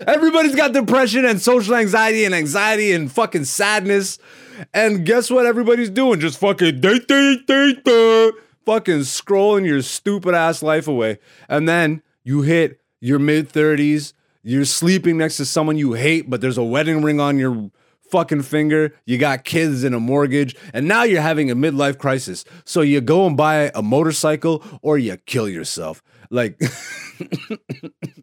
Everybody's got depression and social anxiety and anxiety and fucking sadness. And guess what everybody's doing? Just fucking date, date, date, date, fucking scrolling your stupid ass life away. And then you hit your mid 30s, you're sleeping next to someone you hate, but there's a wedding ring on your fucking finger, you got kids and a mortgage, and now you're having a midlife crisis. So you go and buy a motorcycle or you kill yourself. Like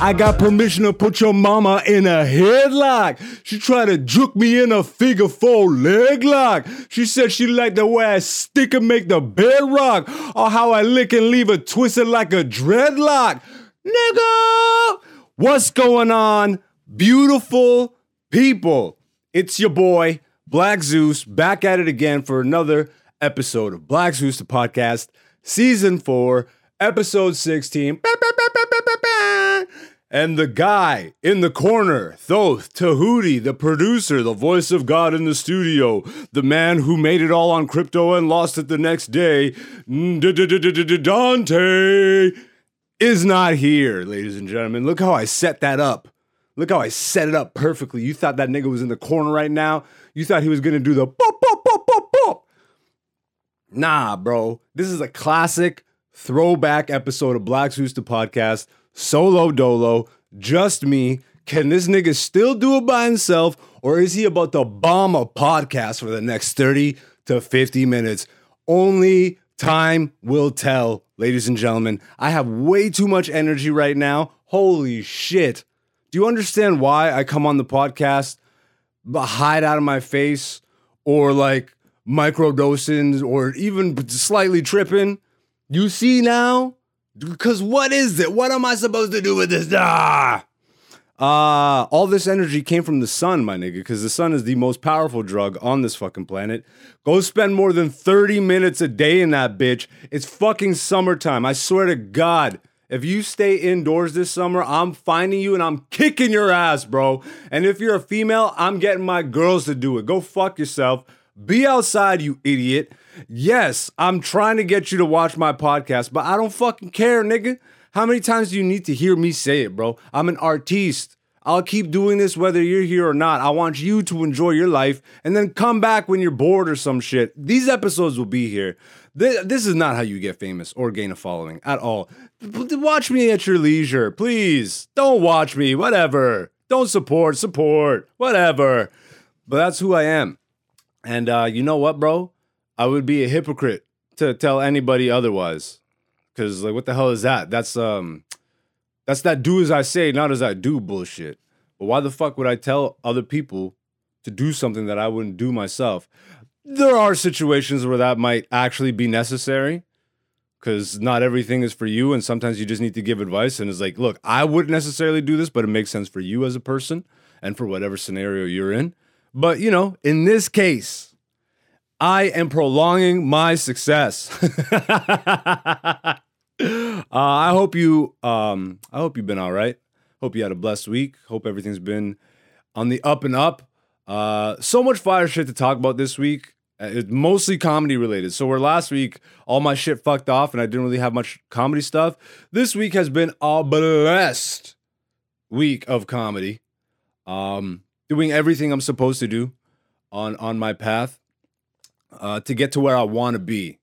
I got permission to put your mama in a headlock. She tried to juke me in a figure four leg lock. She said she liked the way I stick and make the bed rock, or how I lick and leave her twisted like a dreadlock. Nigga! What's going on, beautiful people? It's your boy, Black Zeus, back at it again for another episode of Black Zeus, the podcast, season four, episode 16. And the guy in the corner, Thoth Tahuti, the producer, the voice of God in the studio, the man who made it all on crypto and lost it the next day, Dante, is not here, ladies and gentlemen. Look how I set that up. Look how I set it up perfectly. You thought that nigga was in the corner right now? You thought he was gonna do the pop, pop, pop, pop, pop. Nah, bro. This is a classic throwback episode of Black the podcast solo dolo, just me. Can this nigga still do it by himself, or is he about to bomb a podcast for the next 30 to 50 minutes? Only time will tell, ladies and gentlemen. I have way too much energy right now. Holy shit. Do you understand why I come on the podcast, hide out of my face, or like microdosing, or even slightly tripping? You see now? Because what is it? What am I supposed to do with this? Ah! Uh, all this energy came from the sun, my nigga, because the sun is the most powerful drug on this fucking planet. Go spend more than 30 minutes a day in that bitch. It's fucking summertime. I swear to God. If you stay indoors this summer, I'm finding you and I'm kicking your ass, bro. And if you're a female, I'm getting my girls to do it. Go fuck yourself. Be outside, you idiot. Yes, I'm trying to get you to watch my podcast, but I don't fucking care, nigga. How many times do you need to hear me say it, bro? I'm an artiste. I'll keep doing this whether you're here or not. I want you to enjoy your life and then come back when you're bored or some shit. These episodes will be here. This is not how you get famous or gain a following at all. Watch me at your leisure, please. Don't watch me, whatever. Don't support, support, whatever. But that's who I am. And uh, you know what, bro? I would be a hypocrite to tell anybody otherwise. Cause like what the hell is that? That's um that's that do as I say, not as I do bullshit. But why the fuck would I tell other people to do something that I wouldn't do myself? There are situations where that might actually be necessary because not everything is for you. And sometimes you just need to give advice. And it's like, look, I wouldn't necessarily do this, but it makes sense for you as a person and for whatever scenario you're in. But, you know, in this case, I am prolonging my success. uh, I hope you um, I hope you've been all right. Hope you had a blessed week. Hope everything's been on the up and up. Uh, so much fire shit to talk about this week. Uh, it's mostly comedy related. So where last week all my shit fucked off and I didn't really have much comedy stuff. This week has been a blessed week of comedy. Um, doing everything I'm supposed to do on on my path uh, to get to where I want to be.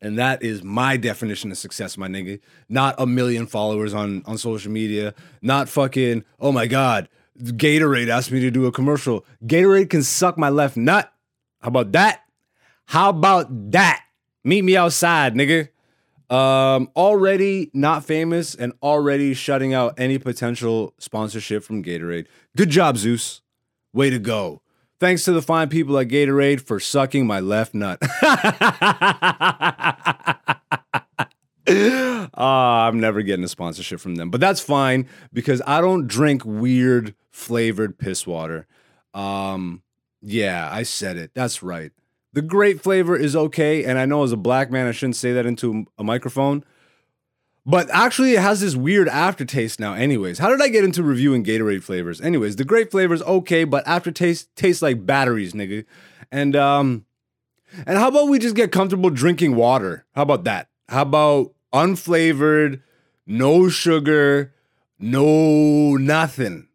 And that is my definition of success, my nigga. Not a million followers on, on social media. Not fucking, oh my God, Gatorade asked me to do a commercial. Gatorade can suck my left nut. How about that? How about that? Meet me outside, nigga. Um, already not famous and already shutting out any potential sponsorship from Gatorade. Good job, Zeus. Way to go. Thanks to the fine people at Gatorade for sucking my left nut. uh, I'm never getting a sponsorship from them, but that's fine because I don't drink weird flavored piss water. Um, yeah, I said it. That's right. The grape flavor is okay, and I know as a black man I shouldn't say that into a microphone, but actually it has this weird aftertaste now. Anyways, how did I get into reviewing Gatorade flavors? Anyways, the grape flavor is okay, but aftertaste tastes like batteries, nigga. And um, and how about we just get comfortable drinking water? How about that? How about unflavored, no sugar, no nothing?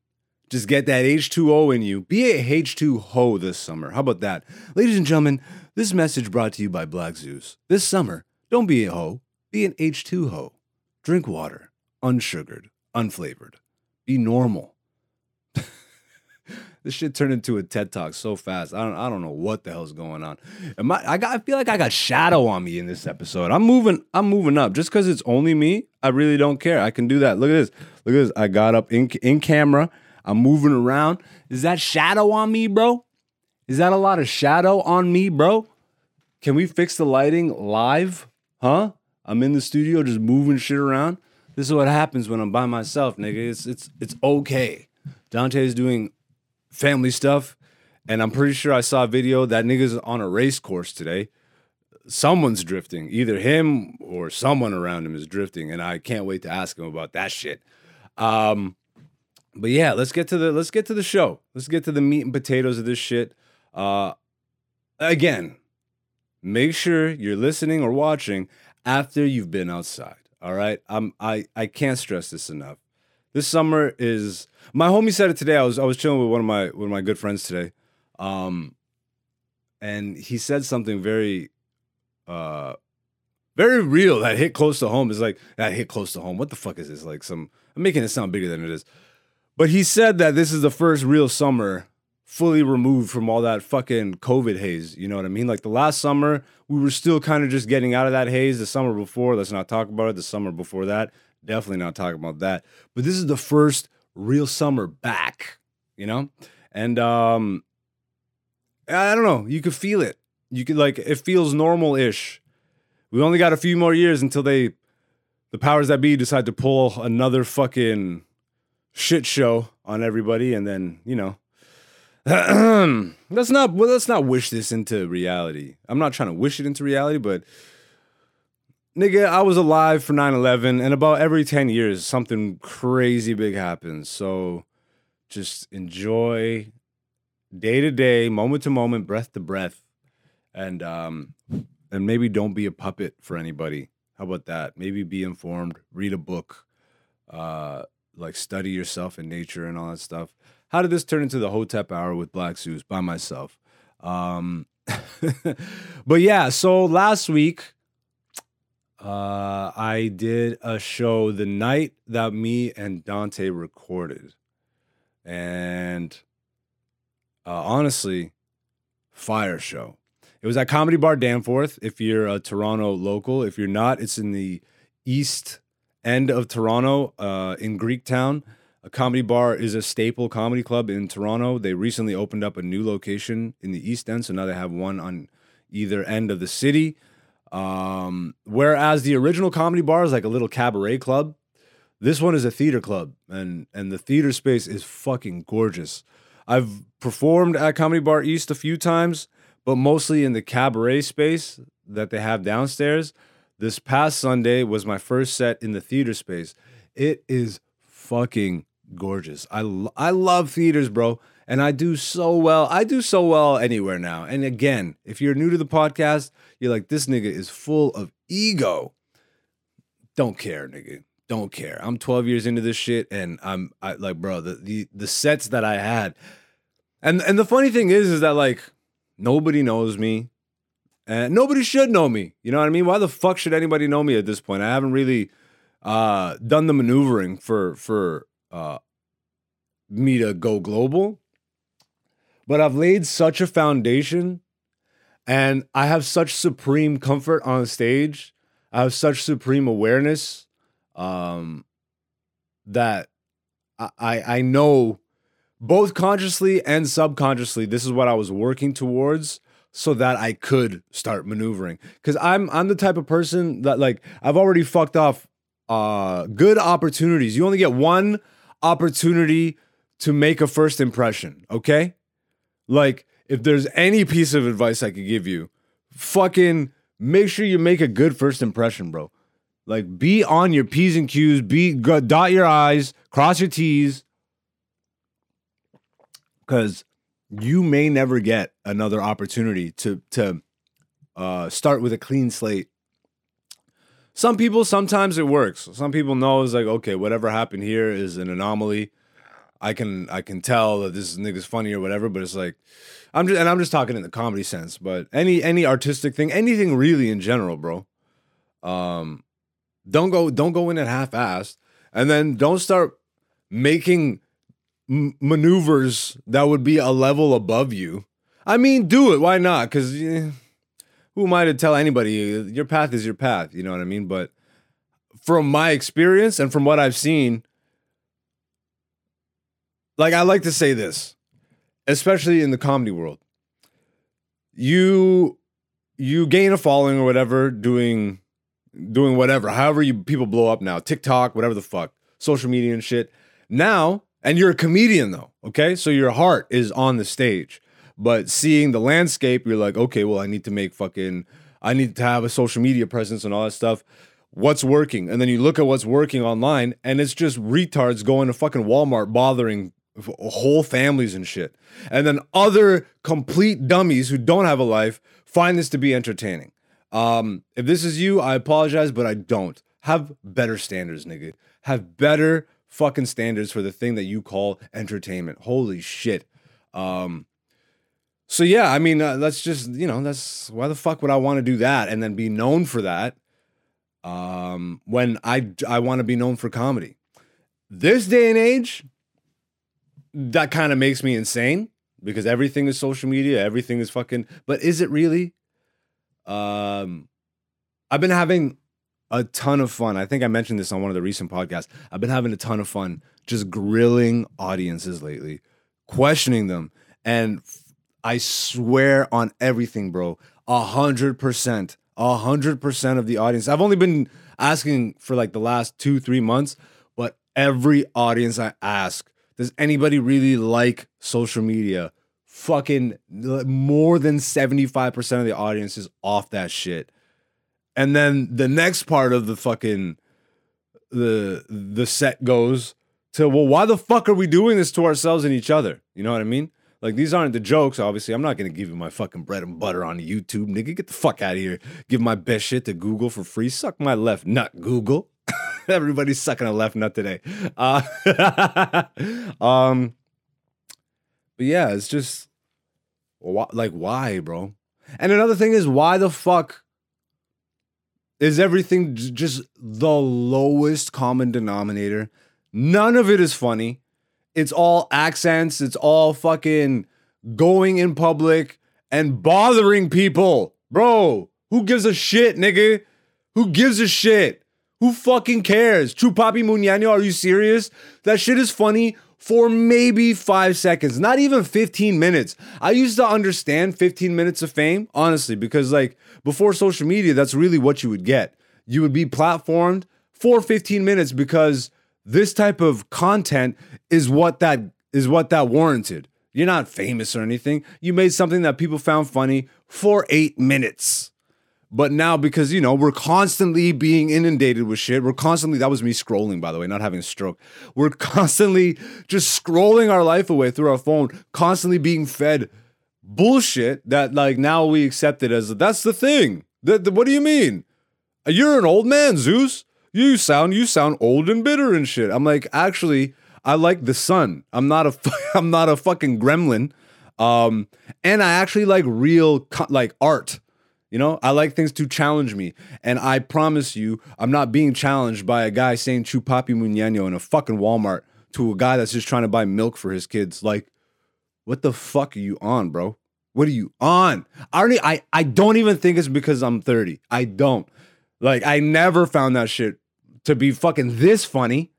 Just get that H2O in you. Be a H2 ho this summer. How about that? Ladies and gentlemen, this message brought to you by Black Zeus. This summer, don't be a ho, be an H2 ho. Drink water, unsugared, unflavored. Be normal. this shit turned into a TED talk so fast. I don't I don't know what the hell's going on. Am I, I got I feel like I got shadow on me in this episode. I'm moving I'm moving up. Just because it's only me, I really don't care. I can do that. Look at this. Look at this. I got up in in camera. I'm moving around. Is that shadow on me, bro? Is that a lot of shadow on me, bro? Can we fix the lighting live? Huh? I'm in the studio just moving shit around. This is what happens when I'm by myself, nigga. It's it's it's okay. Dante's doing family stuff, and I'm pretty sure I saw a video that nigga's on a race course today. Someone's drifting, either him or someone around him is drifting, and I can't wait to ask him about that shit. Um, but yeah, let's get to the let's get to the show. Let's get to the meat and potatoes of this shit. Uh, again, make sure you're listening or watching after you've been outside. All right, I'm I I can't stress this enough. This summer is my homie said it today. I was I was chilling with one of my one of my good friends today, um, and he said something very, uh, very real that hit close to home. Is like that hit close to home. What the fuck is this? Like some I'm making it sound bigger than it is. But he said that this is the first real summer fully removed from all that fucking COVID haze. You know what I mean? Like the last summer, we were still kind of just getting out of that haze. The summer before, let's not talk about it. The summer before that, definitely not talking about that. But this is the first real summer back, you know? And um I don't know, you could feel it. You could like it feels normal-ish. We only got a few more years until they the powers that be decide to pull another fucking shit show on everybody, and then you know, let's not well, let's not wish this into reality. I'm not trying to wish it into reality, but nigga, I was alive for 9/11, and about every 10 years, something crazy big happens. So just enjoy day to day, moment to moment, breath to breath, and um, and maybe don't be a puppet for anybody. How about that? Maybe be informed, read a book. Uh, like study yourself in nature and all that stuff. How did this turn into the Hotep Hour with Black Zeus by myself? Um, but yeah, so last week uh, I did a show the night that me and Dante recorded, and uh, honestly, fire show. It was at Comedy Bar Danforth. If you're a Toronto local, if you're not, it's in the east end of Toronto, uh, in Greektown. A comedy bar is a staple comedy club in Toronto. They recently opened up a new location in the East End, so now they have one on either end of the city. Um, whereas the original comedy bar is like a little cabaret club, this one is a theater club, and and the theater space is fucking gorgeous. I've performed at Comedy Bar East a few times, but mostly in the cabaret space that they have downstairs. This past Sunday was my first set in the theater space. It is fucking gorgeous. I, I love theaters, bro. And I do so well. I do so well anywhere now. And again, if you're new to the podcast, you're like, this nigga is full of ego. Don't care, nigga. Don't care. I'm 12 years into this shit, and I'm I, like, bro, the, the the sets that I had, and and the funny thing is, is that like nobody knows me. And nobody should know me. You know what I mean? Why the fuck should anybody know me at this point? I haven't really uh, done the maneuvering for for uh, me to go global. But I've laid such a foundation and I have such supreme comfort on stage. I have such supreme awareness um, that I, I know both consciously and subconsciously this is what I was working towards so that I could start maneuvering. Cause I'm I'm the type of person that like I've already fucked off uh good opportunities. You only get one opportunity to make a first impression, okay? Like if there's any piece of advice I could give you, fucking make sure you make a good first impression, bro. Like be on your P's and Q's, be dot your I's, cross your T's. Cause you may never get another opportunity to to uh, start with a clean slate. Some people sometimes it works. Some people know it's like okay, whatever happened here is an anomaly. I can I can tell that this nigga's funny or whatever, but it's like I'm just and I'm just talking in the comedy sense, but any any artistic thing, anything really in general, bro. Um, don't go don't go in at half-assed, and then don't start making m- maneuvers that would be a level above you. I mean, do it. Why not? Because eh, who am I to tell anybody? Uh, your path is your path. You know what I mean? But from my experience and from what I've seen, like I like to say this, especially in the comedy world. You you gain a following or whatever doing doing whatever, however you people blow up now, TikTok, whatever the fuck, social media and shit. Now and you're a comedian though, okay? So your heart is on the stage. But seeing the landscape, you're like, okay, well, I need to make fucking, I need to have a social media presence and all that stuff. What's working? And then you look at what's working online, and it's just retards going to fucking Walmart bothering whole families and shit. And then other complete dummies who don't have a life find this to be entertaining. Um, if this is you, I apologize, but I don't. Have better standards, nigga. Have better fucking standards for the thing that you call entertainment. Holy shit. Um, so yeah, I mean, uh, that's just you know, that's why the fuck would I want to do that and then be known for that? Um, when I I want to be known for comedy. This day and age, that kind of makes me insane because everything is social media, everything is fucking. But is it really? Um, I've been having a ton of fun. I think I mentioned this on one of the recent podcasts. I've been having a ton of fun just grilling audiences lately, questioning them. And I swear on everything, bro, a hundred percent, a hundred percent of the audience. I've only been asking for like the last two, three months, but every audience I ask, does anybody really like social media? Fucking more than 75% of the audience is off that shit. And then the next part of the fucking the the set goes to well, why the fuck are we doing this to ourselves and each other? You know what I mean? Like these aren't the jokes. Obviously, I'm not gonna give you my fucking bread and butter on YouTube, nigga. Get the fuck out of here. Give my best shit to Google for free. Suck my left nut, Google. Everybody's sucking a left nut today. Uh, um, but yeah, it's just like why, bro? And another thing is why the fuck is everything just the lowest common denominator. None of it is funny. It's all accents. It's all fucking going in public and bothering people. Bro, who gives a shit, nigga? Who gives a shit? Who fucking cares? Chupapi Muñeño, are you serious? That shit is funny for maybe five seconds, not even 15 minutes. I used to understand 15 minutes of fame, honestly, because like before social media, that's really what you would get. You would be platformed for 15 minutes because this type of content is what that is what that warranted. You're not famous or anything. You made something that people found funny for 8 minutes. But now, because you know, we're constantly being inundated with shit. We're constantly, that was me scrolling, by the way, not having a stroke. We're constantly just scrolling our life away through our phone, constantly being fed bullshit that, like, now we accept it as that's the thing. The, what do you mean? You're an old man, Zeus. You sound, you sound old and bitter and shit. I'm like, actually, I like the sun. I'm not a, I'm not a fucking gremlin. Um, and I actually like real, like art. You know, I like things to challenge me. And I promise you, I'm not being challenged by a guy saying Chupapi Muñeño in a fucking Walmart to a guy that's just trying to buy milk for his kids. Like, what the fuck are you on, bro? What are you on? I already, I, I don't even think it's because I'm 30. I don't. Like, I never found that shit to be fucking this funny.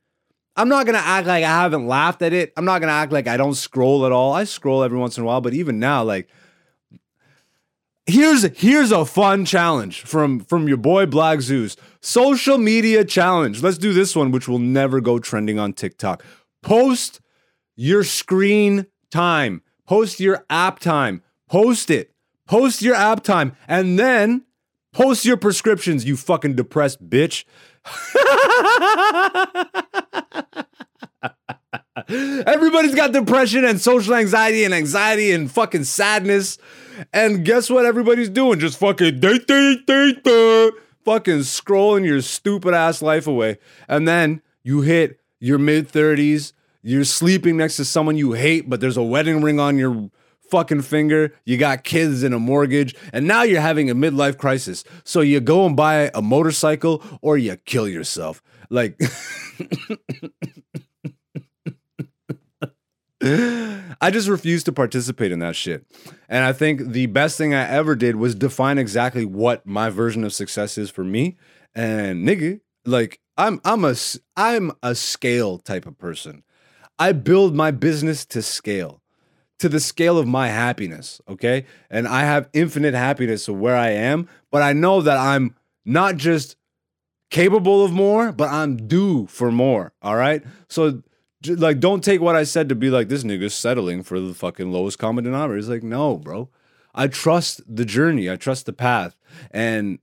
I'm not gonna act like I haven't laughed at it. I'm not gonna act like I don't scroll at all. I scroll every once in a while, but even now, like, here's here's a fun challenge from from your boy Black Zeus. Social media challenge. Let's do this one, which will never go trending on TikTok. Post your screen time. Post your app time. Post it. Post your app time, and then post your prescriptions. You fucking depressed bitch. Everybody's got depression and social anxiety and anxiety and fucking sadness. And guess what everybody's doing? Just fucking date, date, date, date, fucking scrolling your stupid ass life away. And then you hit your mid 30s, you're sleeping next to someone you hate, but there's a wedding ring on your fucking finger, you got kids and a mortgage, and now you're having a midlife crisis. So you go and buy a motorcycle or you kill yourself. Like I just refuse to participate in that shit. And I think the best thing I ever did was define exactly what my version of success is for me. And nigga, like I'm I'm a I'm a scale type of person. I build my business to scale. To the scale of my happiness, okay? And I have infinite happiness of where I am, but I know that I'm not just capable of more, but I'm due for more, all right? So like don't take what I said to be like this nigga's settling for the fucking lowest common denominator. It's like no, bro. I trust the journey. I trust the path. And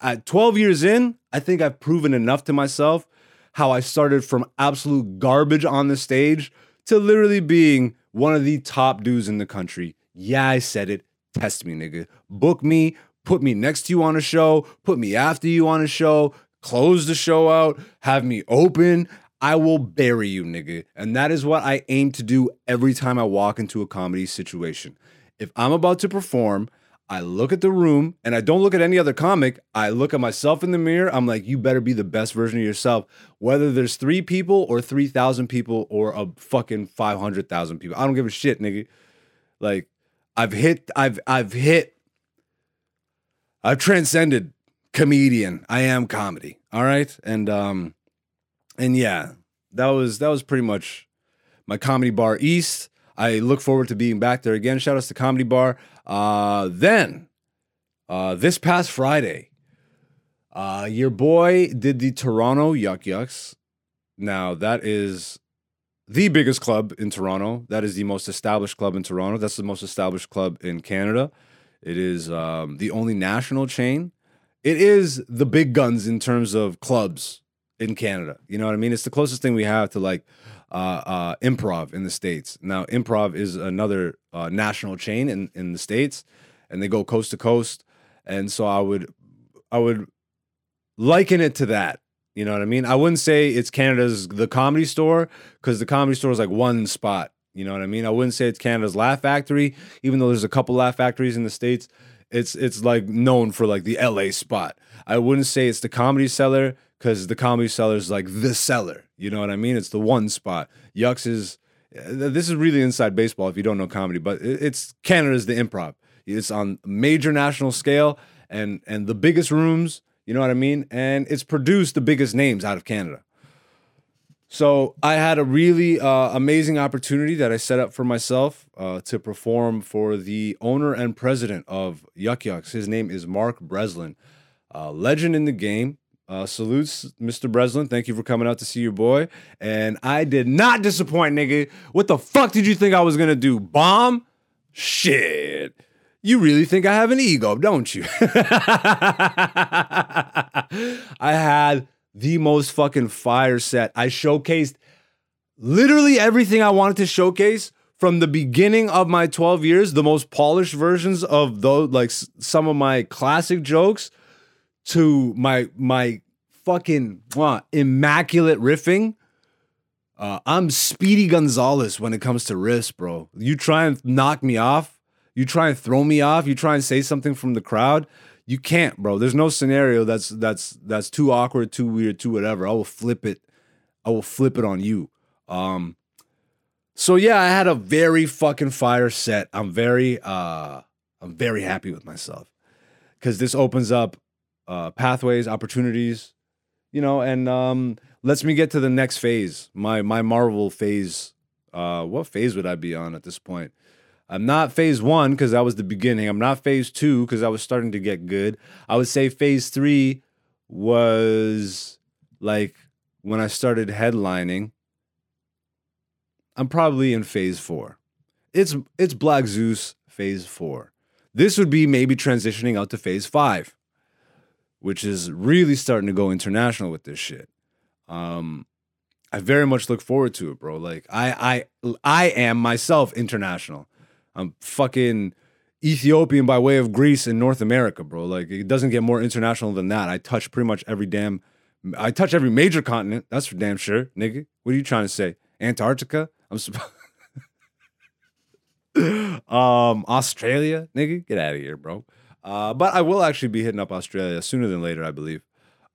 at 12 years in, I think I've proven enough to myself how I started from absolute garbage on the stage to literally being one of the top dudes in the country. Yeah, I said it. Test me, nigga. Book me, put me next to you on a show, put me after you on a show, close the show out, have me open, I will bury you, nigga. And that is what I aim to do every time I walk into a comedy situation. If I'm about to perform, I look at the room and I don't look at any other comic. I look at myself in the mirror. I'm like, you better be the best version of yourself. Whether there's three people or 3,000 people or a fucking 500,000 people. I don't give a shit, nigga. Like, I've hit, I've, I've hit, I've transcended comedian. I am comedy. All right. And, um, and yeah, that was that was pretty much my comedy bar east. I look forward to being back there again. Shout outs to Comedy Bar. Uh, then, uh, this past Friday, uh, your boy did the Toronto Yuk Yuk's. Now, that is the biggest club in Toronto. That is the most established club in Toronto. That's the most established club in Canada. It is um, the only national chain. It is the big guns in terms of clubs in Canada. You know what I mean? It's the closest thing we have to like uh, uh, improv in the states. Now, improv is another uh, national chain in in the states, and they go coast to coast. And so I would I would liken it to that. You know what I mean? I wouldn't say it's Canada's the comedy store because the comedy store is like one spot. You know what I mean? I wouldn't say it's Canada's Laugh Factory, even though there's a couple Laugh Factories in the states. It's it's like known for like the LA spot. I wouldn't say it's the Comedy Cellar because the Comedy Cellar is like the cellar. You know what I mean? It's the one spot. Yucks is this is really inside baseball if you don't know comedy, but it's Canada's the improv. It's on major national scale and and the biggest rooms. You know what I mean? And it's produced the biggest names out of Canada. So I had a really uh, amazing opportunity that I set up for myself uh, to perform for the owner and president of Yuk Yuk's. His name is Mark Breslin, legend in the game. Uh, salutes, Mr. Breslin. Thank you for coming out to see your boy. And I did not disappoint, nigga. What the fuck did you think I was gonna do? Bomb? Shit. You really think I have an ego, don't you? I had the most fucking fire set. I showcased literally everything I wanted to showcase from the beginning of my 12 years, the most polished versions of those, like some of my classic jokes to my my fucking immaculate riffing. Uh, I'm Speedy Gonzalez when it comes to riffs, bro. You try and knock me off, you try and throw me off, you try and say something from the crowd. You can't, bro. There's no scenario that's that's that's too awkward, too weird, too whatever. I will flip it. I will flip it on you. Um so yeah, I had a very fucking fire set. I'm very uh I'm very happy with myself. Cause this opens up uh, pathways, opportunities, you know, and um, lets me get to the next phase. My my Marvel phase. Uh, what phase would I be on at this point? I'm not phase one because that was the beginning. I'm not phase two because I was starting to get good. I would say phase three was like when I started headlining. I'm probably in phase four. It's it's Black Zeus phase four. This would be maybe transitioning out to phase five, which is really starting to go international with this shit. Um, I very much look forward to it, bro. Like I I I am myself international. I'm fucking Ethiopian by way of Greece in North America, bro. Like it doesn't get more international than that. I touch pretty much every damn I touch every major continent. That's for damn sure, nigga. What are you trying to say? Antarctica? I'm supposed um Australia, nigga. Get out of here, bro. Uh, but I will actually be hitting up Australia sooner than later, I believe.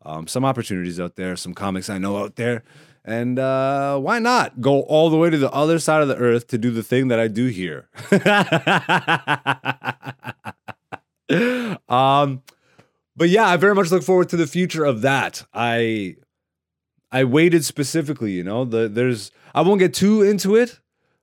Um, some opportunities out there, some comics I know out there. And uh, why not go all the way to the other side of the earth to do the thing that I do here? um, but yeah, I very much look forward to the future of that. I I waited specifically, you know. The, there's I won't get too into it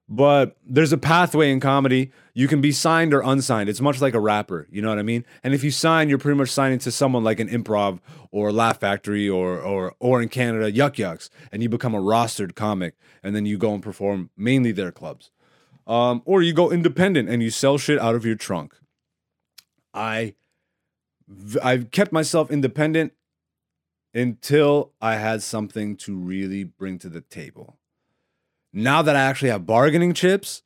but there's a pathway in comedy. You can be signed or unsigned. It's much like a rapper, you know what I mean? And if you sign, you're pretty much signing to someone like an improv or Laugh Factory or or or in Canada, Yuk Yuk's, and you become a rostered comic, and then you go and perform mainly their clubs. Um, or you go independent and you sell shit out of your trunk. I I've kept myself independent until I had something to really bring to the table now that I actually have bargaining chips,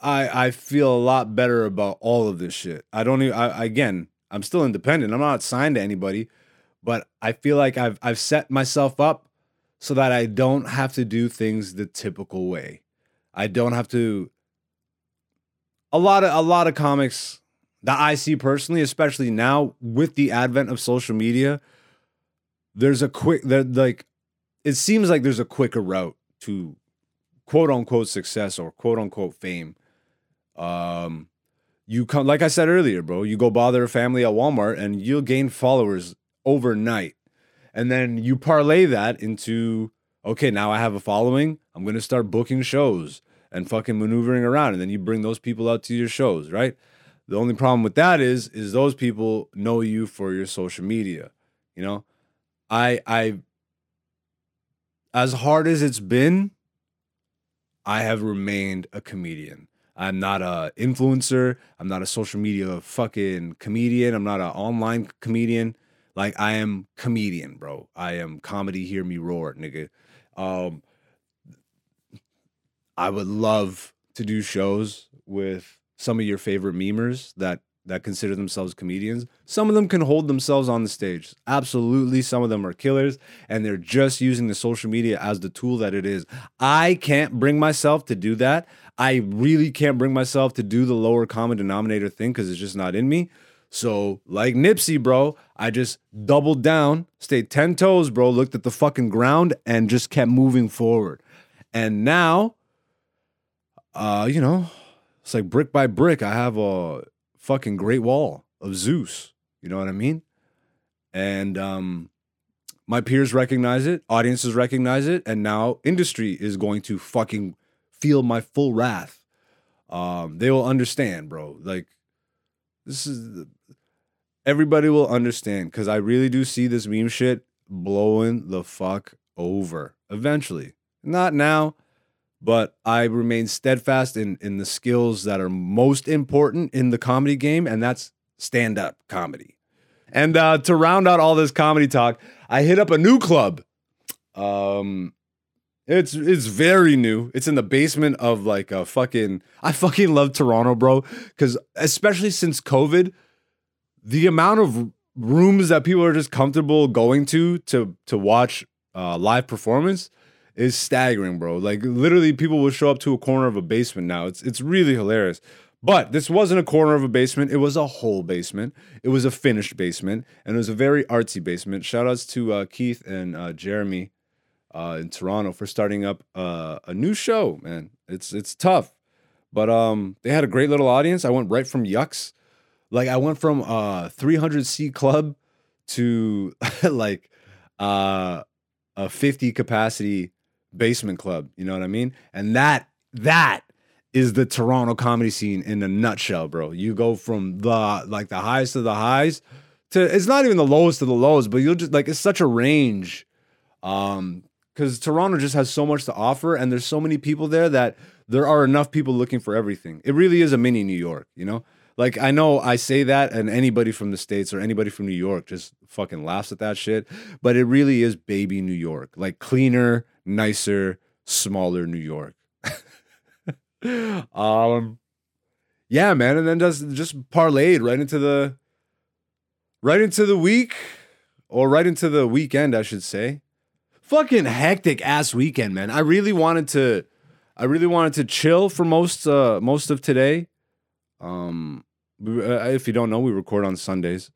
I I feel a lot better about all of this shit. I don't even I, again, I'm still independent. I'm not signed to anybody, but I feel like I've I've set myself up so that I don't have to do things the typical way. I don't have to a lot of a lot of comics that I see personally, especially now with the advent of social media, there's a quick there like it seems like there's a quicker route to quote unquote success or quote unquote fame. Um, you come, like I said earlier, bro, you go bother a family at Walmart and you'll gain followers overnight. And then you parlay that into, okay, now I have a following. I'm going to start booking shows and fucking maneuvering around. And then you bring those people out to your shows, right? The only problem with that is, is those people know you for your social media. You know, I, I as hard as it's been, I have remained a comedian. I'm not a influencer. I'm not a social media fucking comedian. I'm not an online comedian. Like I am comedian, bro. I am comedy. Hear me roar, nigga. Um, I would love to do shows with some of your favorite memers that that consider themselves comedians. Some of them can hold themselves on the stage. Absolutely. Some of them are killers and they're just using the social media as the tool that it is. I can't bring myself to do that. I really can't bring myself to do the lower common denominator thing because it's just not in me. So, like Nipsey, bro, I just doubled down, stayed 10 toes, bro, looked at the fucking ground and just kept moving forward. And now, uh, you know, it's like brick by brick. I have a fucking Great Wall of Zeus. You know what I mean? And um, my peers recognize it, audiences recognize it, and now industry is going to fucking feel my full wrath. Um, they will understand, bro. Like this is the, everybody will understand because I really do see this meme shit blowing the fuck over eventually. Not now, but I remain steadfast in in the skills that are most important in the comedy game, and that's stand up comedy. And uh, to round out all this comedy talk, I hit up a new club. Um, it's it's very new. It's in the basement of like a fucking. I fucking love Toronto, bro, because especially since COVID, the amount of rooms that people are just comfortable going to to to watch uh, live performance is staggering, bro. Like literally, people will show up to a corner of a basement now. It's it's really hilarious. But this wasn't a corner of a basement. It was a whole basement. It was a finished basement, and it was a very artsy basement. Shout outs to uh, Keith and uh, Jeremy uh, in Toronto for starting up uh, a new show. Man, it's it's tough, but um, they had a great little audience. I went right from Yucks, like I went from uh 300 seat club to like uh a 50 capacity basement club. You know what I mean? And that that is the Toronto comedy scene in a nutshell, bro. You go from the like the highest of the highs to it's not even the lowest of the lows, but you'll just like it's such a range. Um, because Toronto just has so much to offer, and there's so many people there that there are enough people looking for everything. It really is a mini New York, you know? Like I know I say that, and anybody from the States or anybody from New York just fucking laughs at that shit. But it really is baby New York. Like cleaner, nicer, smaller New York. um yeah, man, and then just just parlayed right into the right into the week or right into the weekend, I should say. Fucking hectic ass weekend, man. I really wanted to I really wanted to chill for most uh most of today. Um if you don't know, we record on Sundays.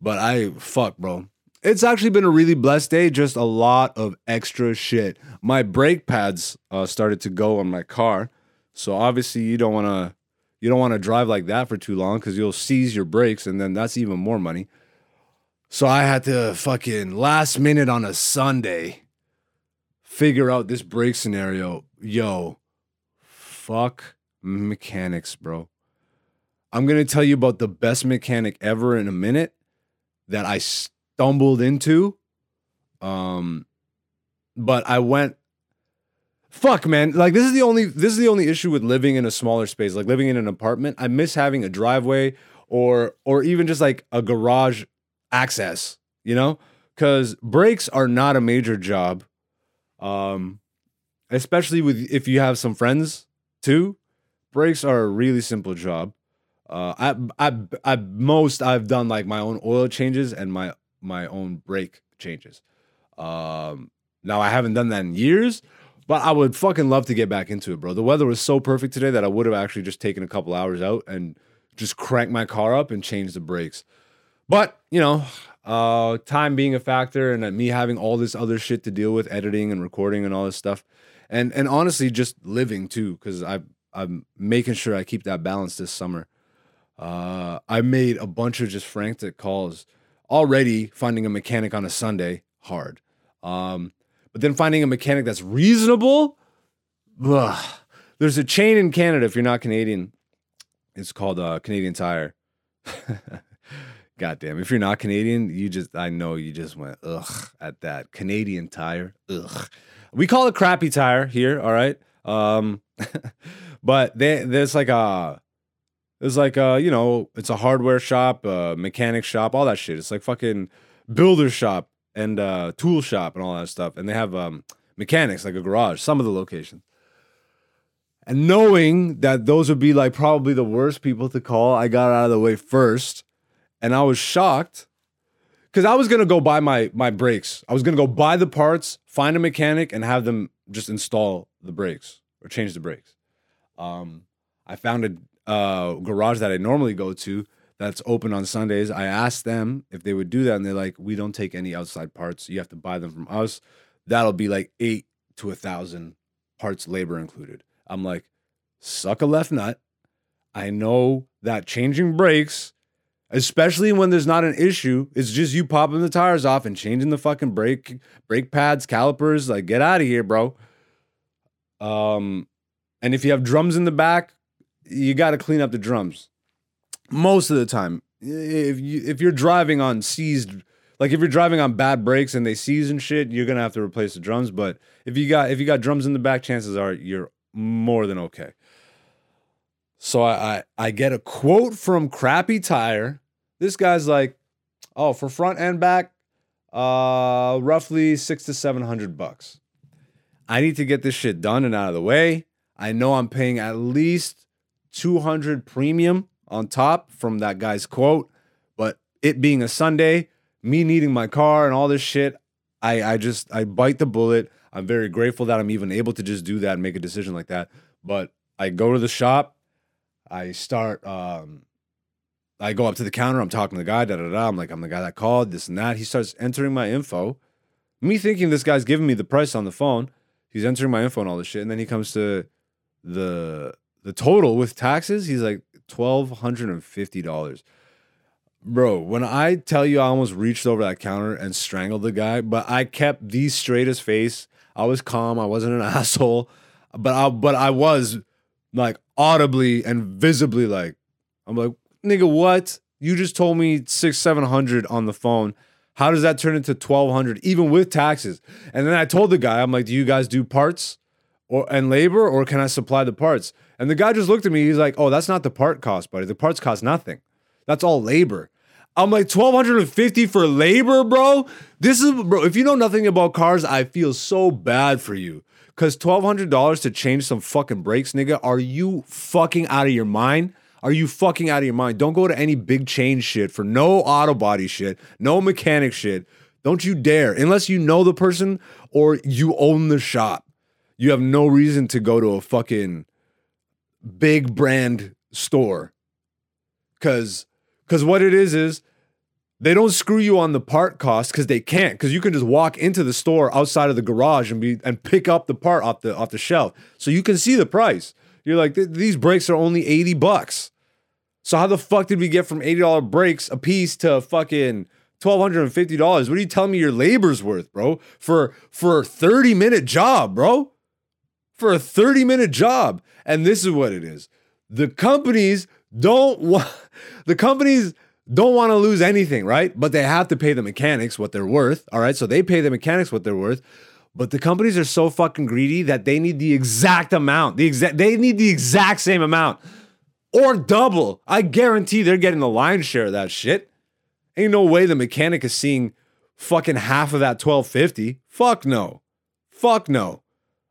But I fuck, bro. It's actually been a really blessed day, just a lot of extra shit. My brake pads uh, started to go on my car. So obviously you don't want to you don't want to drive like that for too long cuz you'll seize your brakes and then that's even more money. So I had to fucking last minute on a Sunday figure out this brake scenario. Yo, fuck mechanics, bro. I'm going to tell you about the best mechanic ever in a minute that I stumbled into. Um but I went fuck man, like this is the only this is the only issue with living in a smaller space, like living in an apartment. I miss having a driveway or or even just like a garage access, you know? Cuz brakes are not a major job. Um especially with if you have some friends too. Brakes are a really simple job. Uh, I, I, I, most I've done like my own oil changes and my my own brake changes. Um, now I haven't done that in years, but I would fucking love to get back into it, bro. The weather was so perfect today that I would have actually just taken a couple hours out and just crank my car up and change the brakes. But you know, uh, time being a factor and me having all this other shit to deal with, editing and recording and all this stuff, and and honestly just living too, because I I'm making sure I keep that balance this summer. Uh, I made a bunch of just frantic calls. Already finding a mechanic on a Sunday hard, um, but then finding a mechanic that's reasonable. Ugh. There's a chain in Canada. If you're not Canadian, it's called uh, Canadian Tire. God damn! If you're not Canadian, you just I know you just went ugh at that Canadian Tire. Ugh. We call it crappy tire here. All right. Um, but they, there's like a it's like uh, you know, it's a hardware shop, a mechanic shop, all that shit. It's like fucking builder shop and uh, tool shop and all that stuff. And they have um, mechanics, like a garage, some of the locations. And knowing that those would be like probably the worst people to call, I got out of the way first. And I was shocked because I was gonna go buy my my brakes. I was gonna go buy the parts, find a mechanic, and have them just install the brakes or change the brakes. Um, I found a uh, garage that I normally go to that's open on Sundays. I asked them if they would do that, and they're like, "We don't take any outside parts. You have to buy them from us. That'll be like eight to a thousand parts, labor included." I'm like, "Suck a left nut." I know that changing brakes, especially when there's not an issue, it's just you popping the tires off and changing the fucking brake brake pads, calipers. Like, get out of here, bro. Um, and if you have drums in the back, you got to clean up the drums most of the time. If you if you're driving on seized, like if you're driving on bad brakes and they seize and shit, you're gonna have to replace the drums. But if you got if you got drums in the back, chances are you're more than okay. So I I, I get a quote from Crappy Tire. This guy's like, oh, for front and back, uh, roughly six to seven hundred bucks. I need to get this shit done and out of the way. I know I'm paying at least 200 premium on top from that guy's quote. But it being a Sunday, me needing my car and all this shit, I, I just, I bite the bullet. I'm very grateful that I'm even able to just do that and make a decision like that. But I go to the shop, I start, um, I go up to the counter, I'm talking to the guy, da da da. I'm like, I'm the guy that called, this and that. He starts entering my info. Me thinking this guy's giving me the price on the phone. He's entering my info and all this shit. And then he comes to the the total with taxes, he's like twelve hundred and fifty dollars. Bro, when I tell you I almost reached over that counter and strangled the guy, but I kept the straightest face. I was calm. I wasn't an asshole, but I but I was like audibly and visibly like I'm like, nigga, what? You just told me six, seven hundred on the phone. How does that turn into twelve hundred, even with taxes? And then I told the guy, I'm like, do you guys do parts or and labor, or can I supply the parts? And the guy just looked at me. He's like, oh, that's not the part cost, buddy. The parts cost nothing. That's all labor. I'm like 1250 for labor, bro. This is bro, if you know nothing about cars, I feel so bad for you. Cuz $1200 to change some fucking brakes, nigga, are you fucking out of your mind? Are you fucking out of your mind? Don't go to any big change shit for no auto body shit, no mechanic shit. Don't you dare. Unless you know the person or you own the shop. You have no reason to go to a fucking big brand store. Cuz cuz what it is is they don't screw you on the part cost because they can't because you can just walk into the store outside of the garage and be and pick up the part off the off the shelf. So you can see the price. You're like these brakes are only 80 bucks. So how the fuck did we get from $80 brakes a piece to fucking $1250 what are you telling me your labor's worth bro for for a 30 minute job bro for a 30 minute job and this is what it is the companies don't want the companies don't want to lose anything, right? But they have to pay the mechanics what they're worth. All right. So they pay the mechanics what they're worth. But the companies are so fucking greedy that they need the exact amount. The exact they need the exact same amount. Or double. I guarantee they're getting the lion's share of that shit. Ain't no way the mechanic is seeing fucking half of that 1250. Fuck no. Fuck no.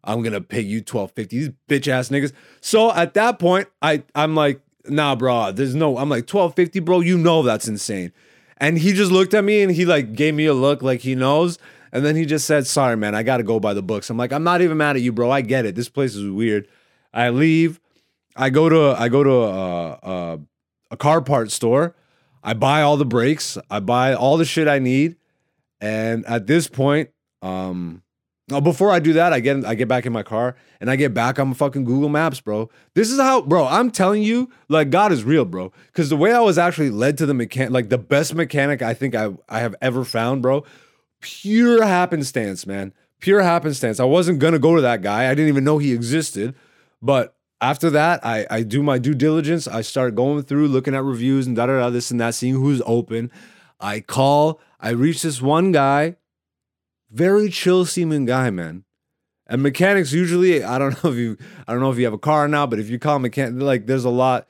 I'm gonna pay you 1250. These bitch ass niggas. So at that point, I I'm like, nah, bro, there's no, I'm like, 1250, bro, you know that's insane. And he just looked at me and he like gave me a look like he knows. And then he just said, sorry, man, I got to go by the books. I'm like, I'm not even mad at you, bro. I get it. This place is weird. I leave. I go to, I go to a, a, a car part store. I buy all the brakes. I buy all the shit I need. And at this point, um, now, before I do that, I get I get back in my car and I get back on fucking Google Maps, bro. This is how, bro. I'm telling you, like God is real, bro. Because the way I was actually led to the mechanic, like the best mechanic I think I I have ever found, bro. Pure happenstance, man. Pure happenstance. I wasn't gonna go to that guy. I didn't even know he existed. But after that, I I do my due diligence. I start going through, looking at reviews and da da da, this and that, seeing who's open. I call. I reach this one guy very chill seeming guy, man. And mechanics usually, I don't know if you, I don't know if you have a car now, but if you call mechanic, like there's a lot,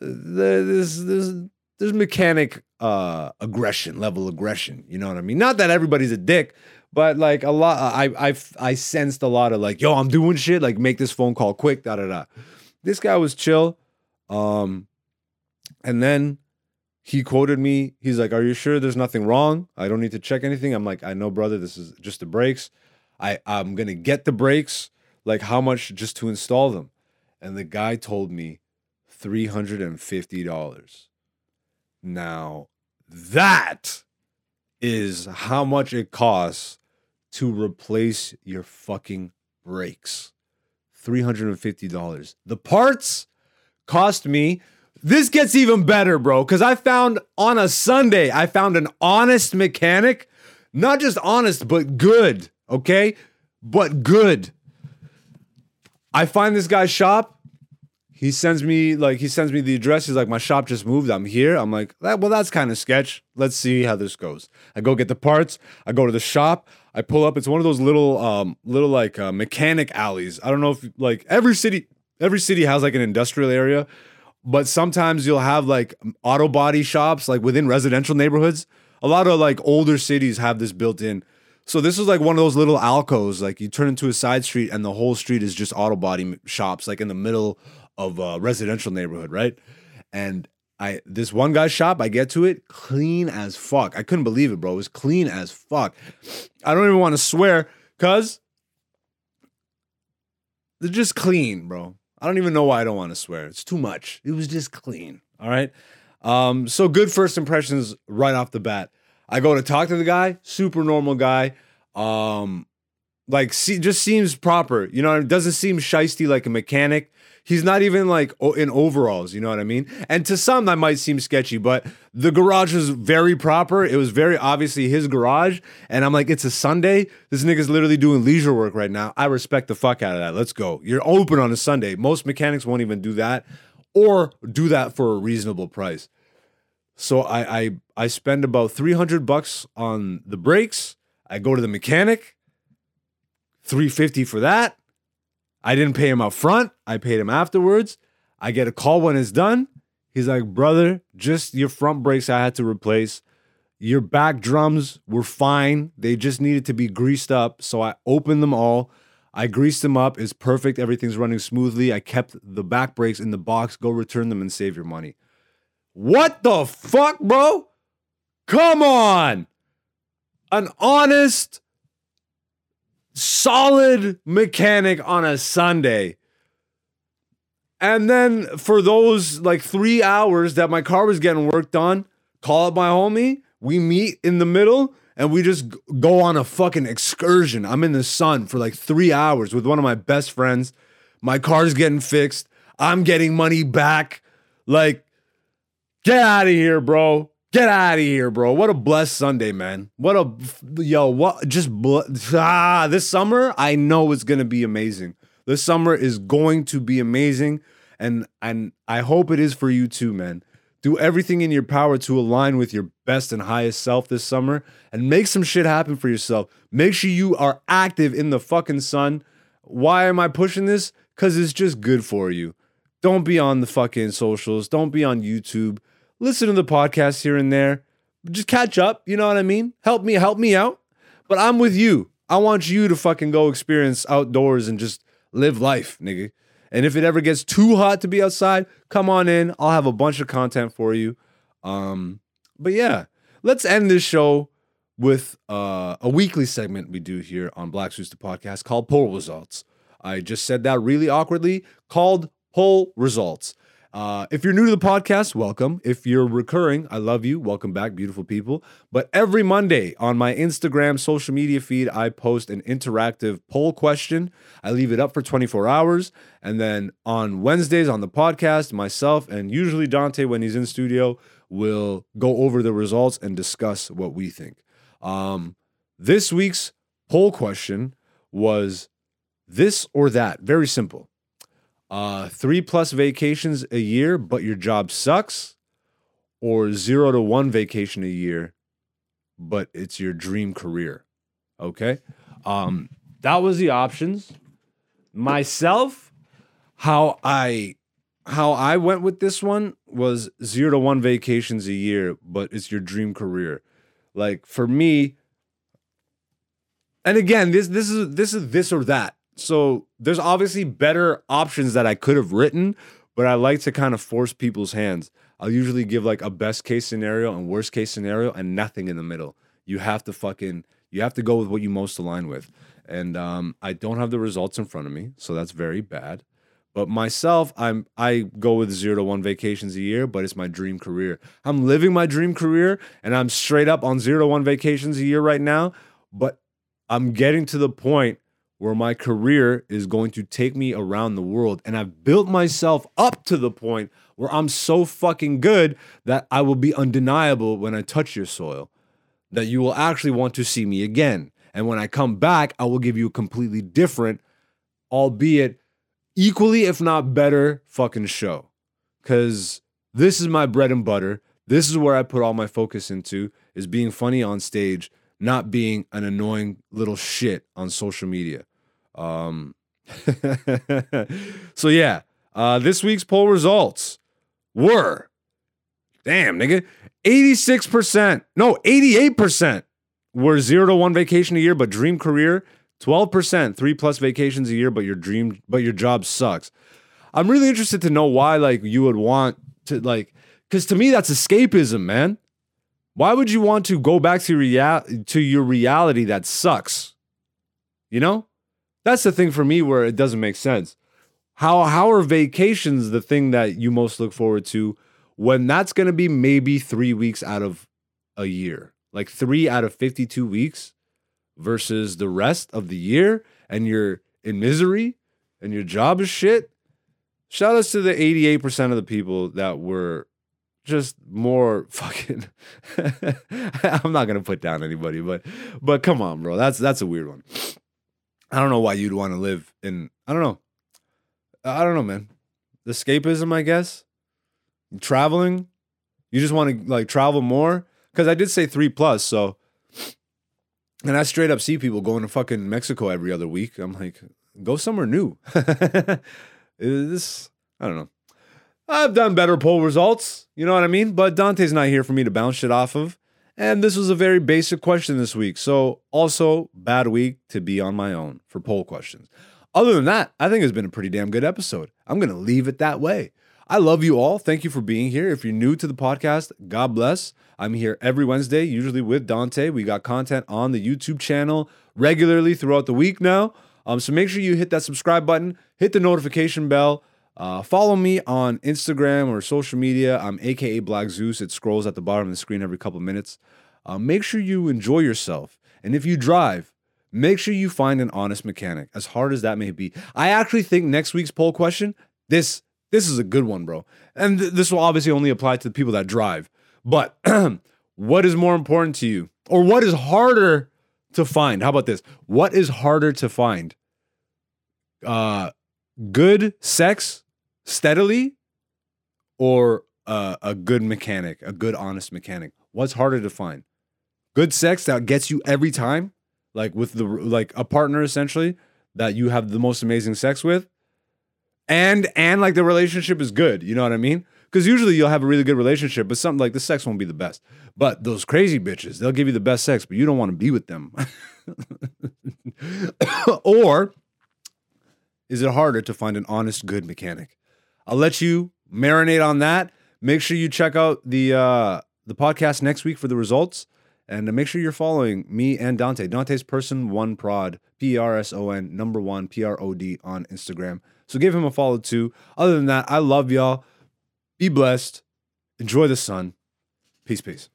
there's there's there's mechanic uh aggression, level aggression. You know what I mean? Not that everybody's a dick, but like a lot, I I I sensed a lot of like, yo, I'm doing shit. Like make this phone call quick. Da da da. This guy was chill, um, and then he quoted me. He's like, "Are you sure there's nothing wrong? I don't need to check anything." I'm like, "I know, brother. This is just the brakes. I I'm gonna get the brakes. Like, how much just to install them?" And the guy told me three hundred and fifty dollars. Now that is how much it costs to replace your fucking brakes. $350. The parts cost me this gets even better, bro, because I found on a Sunday, I found an honest mechanic. Not just honest, but good, okay? But good. I find this guy's shop. He sends me like he sends me the address. He's like, my shop just moved. I'm here. I'm like, well, that's kind of sketch. Let's see how this goes. I go get the parts. I go to the shop. I pull up. It's one of those little, um, little like uh, mechanic alleys. I don't know if like every city, every city has like an industrial area but sometimes you'll have like auto body shops like within residential neighborhoods. A lot of like older cities have this built in. So this is like one of those little alcoves. Like you turn into a side street and the whole street is just auto body shops, like in the middle of a residential neighborhood, right? And I this one guy's shop, I get to it, clean as fuck. I couldn't believe it, bro. It was clean as fuck. I don't even want to swear, cause they're just clean, bro. I don't even know why I don't want to swear. It's too much. It was just clean. All right. Um, so good first impressions right off the bat. I go to talk to the guy, super normal guy. Um, Like, see, just seems proper. You know, it doesn't seem shisty like a mechanic. He's not even like in overalls. You know what I mean? And to some, that might seem sketchy, but the garage was very proper. It was very obviously his garage. And I'm like, it's a Sunday. This nigga's literally doing leisure work right now. I respect the fuck out of that. Let's go. You're open on a Sunday. Most mechanics won't even do that or do that for a reasonable price. So I I I spend about 300 bucks on the brakes. I go to the mechanic. 350 for that. I didn't pay him up front. I paid him afterwards. I get a call when it's done. He's like, "Brother, just your front brakes I had to replace. Your back drums were fine. They just needed to be greased up. So I opened them all. I greased them up. It's perfect. Everything's running smoothly. I kept the back brakes in the box. Go return them and save your money." What the fuck, bro? Come on. An honest, solid mechanic on a Sunday. And then for those like three hours that my car was getting worked on, call up my homie. We meet in the middle and we just go on a fucking excursion. I'm in the sun for like three hours with one of my best friends. My car's getting fixed. I'm getting money back. Like, Get out of here, bro. Get out of here, bro. What a blessed Sunday, man. What a yo, what just ah, this summer I know it's going to be amazing. This summer is going to be amazing and and I hope it is for you too, man. Do everything in your power to align with your best and highest self this summer and make some shit happen for yourself. Make sure you are active in the fucking sun. Why am I pushing this? Cuz it's just good for you. Don't be on the fucking socials. Don't be on YouTube. Listen to the podcast here and there. Just catch up. You know what I mean? Help me, help me out. But I'm with you. I want you to fucking go experience outdoors and just live life, nigga. And if it ever gets too hot to be outside, come on in. I'll have a bunch of content for you. Um, but yeah, let's end this show with uh, a weekly segment we do here on Black Zeus the podcast called Poll Results. I just said that really awkwardly, called Poll Results. Uh, if you're new to the podcast, welcome. If you're recurring, I love you. Welcome back, beautiful people. But every Monday on my Instagram social media feed, I post an interactive poll question. I leave it up for 24 hours. And then on Wednesdays on the podcast, myself and usually Dante, when he's in studio, will go over the results and discuss what we think. Um, this week's poll question was this or that. Very simple. Uh, three plus vacations a year, but your job sucks, or zero to one vacation a year, but it's your dream career. Okay. Um, that was the options. Myself, how I how I went with this one was zero to one vacations a year, but it's your dream career. Like for me, and again, this this is this is this or that. So there's obviously better options that I could have written, but I like to kind of force people's hands. I'll usually give like a best case scenario and worst case scenario and nothing in the middle. You have to fucking you have to go with what you most align with. And um, I don't have the results in front of me, so that's very bad. But myself, I'm I go with zero to one vacations a year, but it's my dream career. I'm living my dream career, and I'm straight up on zero to one vacations a year right now. But I'm getting to the point where my career is going to take me around the world, and I've built myself up to the point where I'm so fucking good that I will be undeniable when I touch your soil. That you will actually want to see me again. And when I come back, I will give you a completely different, albeit equally, if not better, fucking show. Because this is my bread and butter. This is where I put all my focus into is being funny on stage, not being an annoying little shit on social media. Um, so yeah, uh, this week's poll results were, damn nigga, 86%, no, 88% were zero to one vacation a year, but dream career. 12%, three plus vacations a year, but your dream, but your job sucks. I'm really interested to know why, like, you would want to, like, because to me, that's escapism, man. Why would you want to go back to real to your reality that sucks? You know, that's the thing for me where it doesn't make sense. How how are vacations the thing that you most look forward to when that's going to be maybe three weeks out of a year, like three out of fifty two weeks? versus the rest of the year and you're in misery and your job is shit, shout outs to the 88% of the people that were just more fucking I'm not gonna put down anybody, but but come on, bro. That's that's a weird one. I don't know why you'd want to live in I don't know. I don't know, man. Escapism, I guess. Traveling. You just want to like travel more. Cause I did say three plus, so and I straight up see people going to fucking Mexico every other week. I'm like, go somewhere new. this I don't know. I've done better poll results, you know what I mean? But Dante's not here for me to bounce shit off of. And this was a very basic question this week. So, also, bad week to be on my own for poll questions. Other than that, I think it's been a pretty damn good episode. I'm going to leave it that way. I love you all. Thank you for being here. If you're new to the podcast, God bless. I'm here every Wednesday, usually with Dante. We got content on the YouTube channel regularly throughout the week now. Um, so make sure you hit that subscribe button, hit the notification bell. Uh, follow me on Instagram or social media. I'm AKA Black Zeus. It scrolls at the bottom of the screen every couple minutes. Uh, make sure you enjoy yourself. And if you drive, make sure you find an honest mechanic, as hard as that may be. I actually think next week's poll question, this this is a good one, bro. And th- this will obviously only apply to the people that drive. But what is more important to you? Or what is harder to find? How about this? What is harder to find? Uh good sex steadily or uh, a good mechanic, a good honest mechanic? What's harder to find? Good sex that gets you every time, like with the like a partner essentially that you have the most amazing sex with, and and like the relationship is good. You know what I mean? Because usually you'll have a really good relationship, but something like the sex won't be the best. But those crazy bitches, they'll give you the best sex, but you don't want to be with them. or is it harder to find an honest, good mechanic? I'll let you marinate on that. Make sure you check out the uh, the podcast next week for the results, and make sure you're following me and Dante. Dante's person one prod P R S O N number one P R O D on Instagram. So give him a follow too. Other than that, I love y'all. Be blessed. Enjoy the sun. Peace, peace.